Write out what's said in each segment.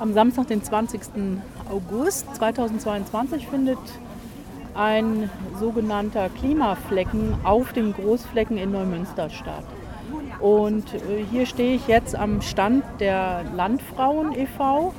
Am Samstag, den 20. August 2022, findet ein sogenannter Klimaflecken auf dem Großflecken in Neumünster statt. Und äh, hier stehe ich jetzt am Stand der Landfrauen e.V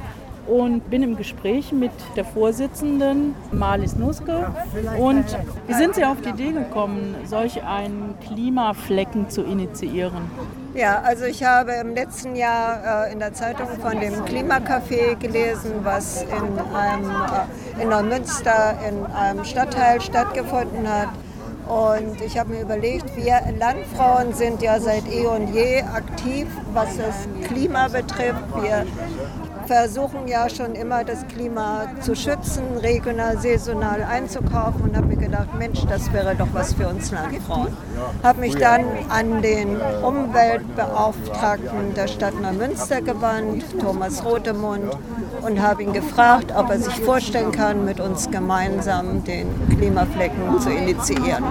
und bin im Gespräch mit der Vorsitzenden Marlies Nuske. Und wie sind Sie auf die Idee gekommen, solch einen Klimaflecken zu initiieren? Ja, also ich habe im letzten Jahr äh, in der Zeitung von dem Klimacafé gelesen, was in, einem, äh, in Neumünster in einem Stadtteil stattgefunden hat. Und ich habe mir überlegt, wir Landfrauen sind ja seit eh und je aktiv, was das Klima betrifft. Wir versuchen ja schon immer das Klima zu schützen, regional, saisonal einzukaufen und habe mir gedacht, Mensch, das wäre doch was für uns Landfrauen. Habe mich dann an den Umweltbeauftragten der Stadt Neumünster gewandt, Thomas Rotemund, und habe ihn gefragt, ob er sich vorstellen kann, mit uns gemeinsam den Klimaflecken zu initiieren.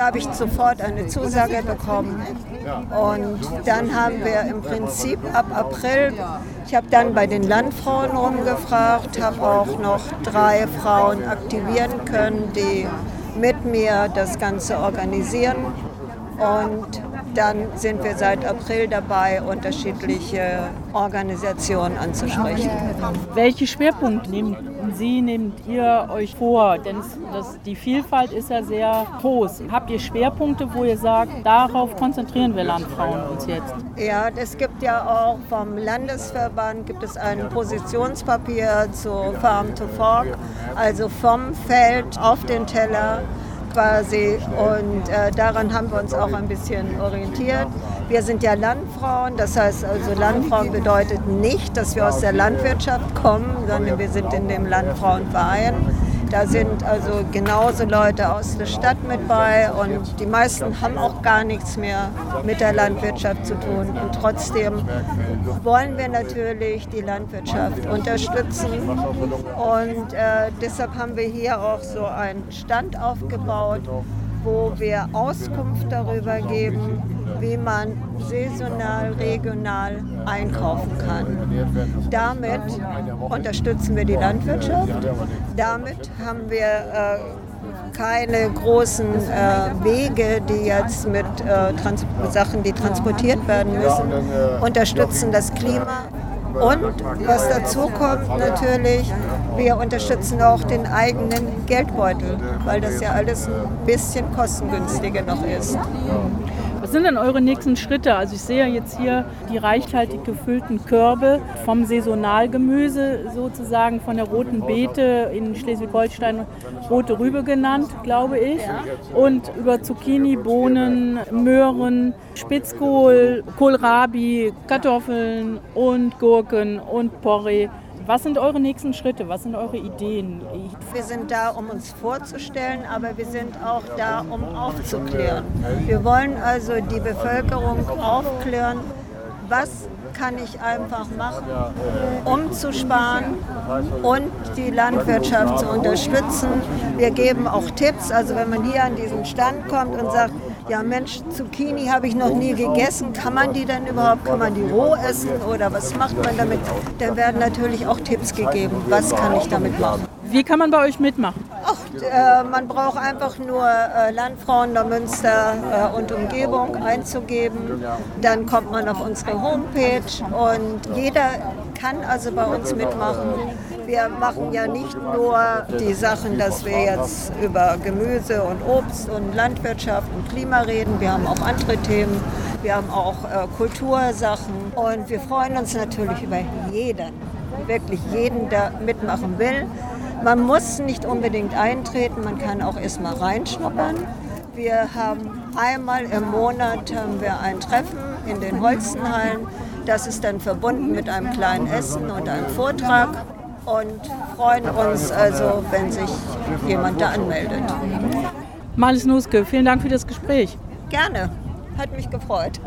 Da habe ich sofort eine Zusage bekommen. Und dann haben wir im Prinzip ab April, ich habe dann bei den Landfrauen rumgefragt, habe auch noch drei Frauen aktivieren können, die mit mir das Ganze organisieren. Und dann sind wir seit April dabei, unterschiedliche Organisationen anzusprechen. Welche Schwerpunkte nehmen Sie, nehmt ihr euch vor? Denn das, die Vielfalt ist ja sehr groß. Habt ihr Schwerpunkte, wo ihr sagt, darauf konzentrieren wir Landfrauen uns jetzt? Ja, es gibt ja auch vom Landesverband gibt es ein Positionspapier zu Farm to Fork, also vom Feld auf den Teller quasi. Und äh, daran haben wir uns auch ein bisschen orientiert. Wir sind ja Landfrauen, das heißt also Landfrauen bedeutet nicht, dass wir aus der Landwirtschaft kommen, sondern wir sind in dem Landfrauenverein. Da sind also genauso Leute aus der Stadt mit bei und die meisten haben auch gar nichts mehr mit der Landwirtschaft zu tun. Und trotzdem wollen wir natürlich die Landwirtschaft unterstützen. Und äh, deshalb haben wir hier auch so einen Stand aufgebaut, wo wir Auskunft darüber geben, wie man saisonal, regional einkaufen kann. Damit unterstützen wir die Landwirtschaft. Damit haben wir äh, keine großen äh, Wege, die jetzt mit äh, Sachen, die transportiert werden müssen, unterstützen das Klima und was dazu kommt natürlich, wir unterstützen auch den eigenen Geldbeutel, weil das ja alles ein bisschen kostengünstiger noch ist. Was sind denn eure nächsten Schritte? Also ich sehe jetzt hier die reichhaltig gefüllten Körbe vom Saisonalgemüse sozusagen von der roten Beete in Schleswig-Holstein rote Rübe genannt, glaube ich. Und über Zucchini, Bohnen, Möhren, Spitzkohl, Kohlrabi, Kartoffeln und Gurken und Porree. Was sind eure nächsten Schritte? Was sind eure Ideen? Wir sind da, um uns vorzustellen, aber wir sind auch da, um aufzuklären. Wir wollen also die Bevölkerung aufklären, was kann ich einfach machen, um zu sparen und die Landwirtschaft zu unterstützen. Wir geben auch Tipps, also wenn man hier an diesen Stand kommt und sagt, ja Mensch, Zucchini habe ich noch nie gegessen, kann man die denn überhaupt, kann man die roh essen oder was macht man damit? Dann werden natürlich auch Tipps gegeben, was kann ich damit machen. Wie kann man bei euch mitmachen? Ach, äh, man braucht einfach nur äh, Landfrauen der Münster äh, und Umgebung einzugeben. Dann kommt man auf unsere Homepage und jeder kann also bei uns mitmachen. Wir machen ja nicht nur die Sachen, dass wir jetzt über Gemüse und Obst und Landwirtschaft und Klima reden. Wir haben auch andere Themen. Wir haben auch äh, Kultursachen und wir freuen uns natürlich über jeden, wirklich jeden, der mitmachen will. Man muss nicht unbedingt eintreten, man kann auch erstmal reinschnuppern. Wir haben einmal im Monat haben wir ein Treffen in den Holzenhallen. Das ist dann verbunden mit einem kleinen Essen und einem Vortrag und freuen uns also, wenn sich jemand da anmeldet. Marlies Nuske, vielen Dank für das Gespräch. Gerne, hat mich gefreut.